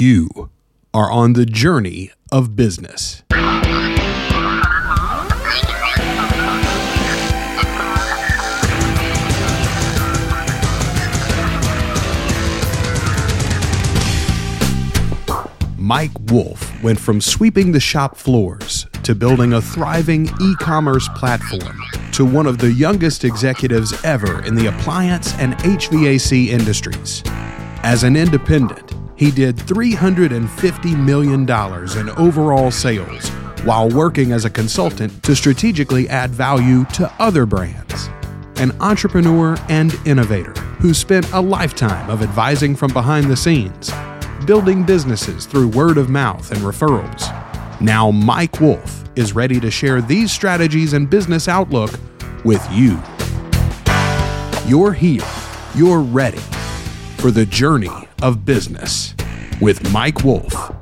You are on the journey of business. Mike Wolf went from sweeping the shop floors to building a thriving e commerce platform to one of the youngest executives ever in the appliance and HVAC industries. As an independent, he did $350 million in overall sales while working as a consultant to strategically add value to other brands. An entrepreneur and innovator who spent a lifetime of advising from behind the scenes building businesses through word of mouth and referrals. Now, Mike Wolf is ready to share these strategies and business outlook with you. You're here, you're ready for the journey of business with Mike Wolf.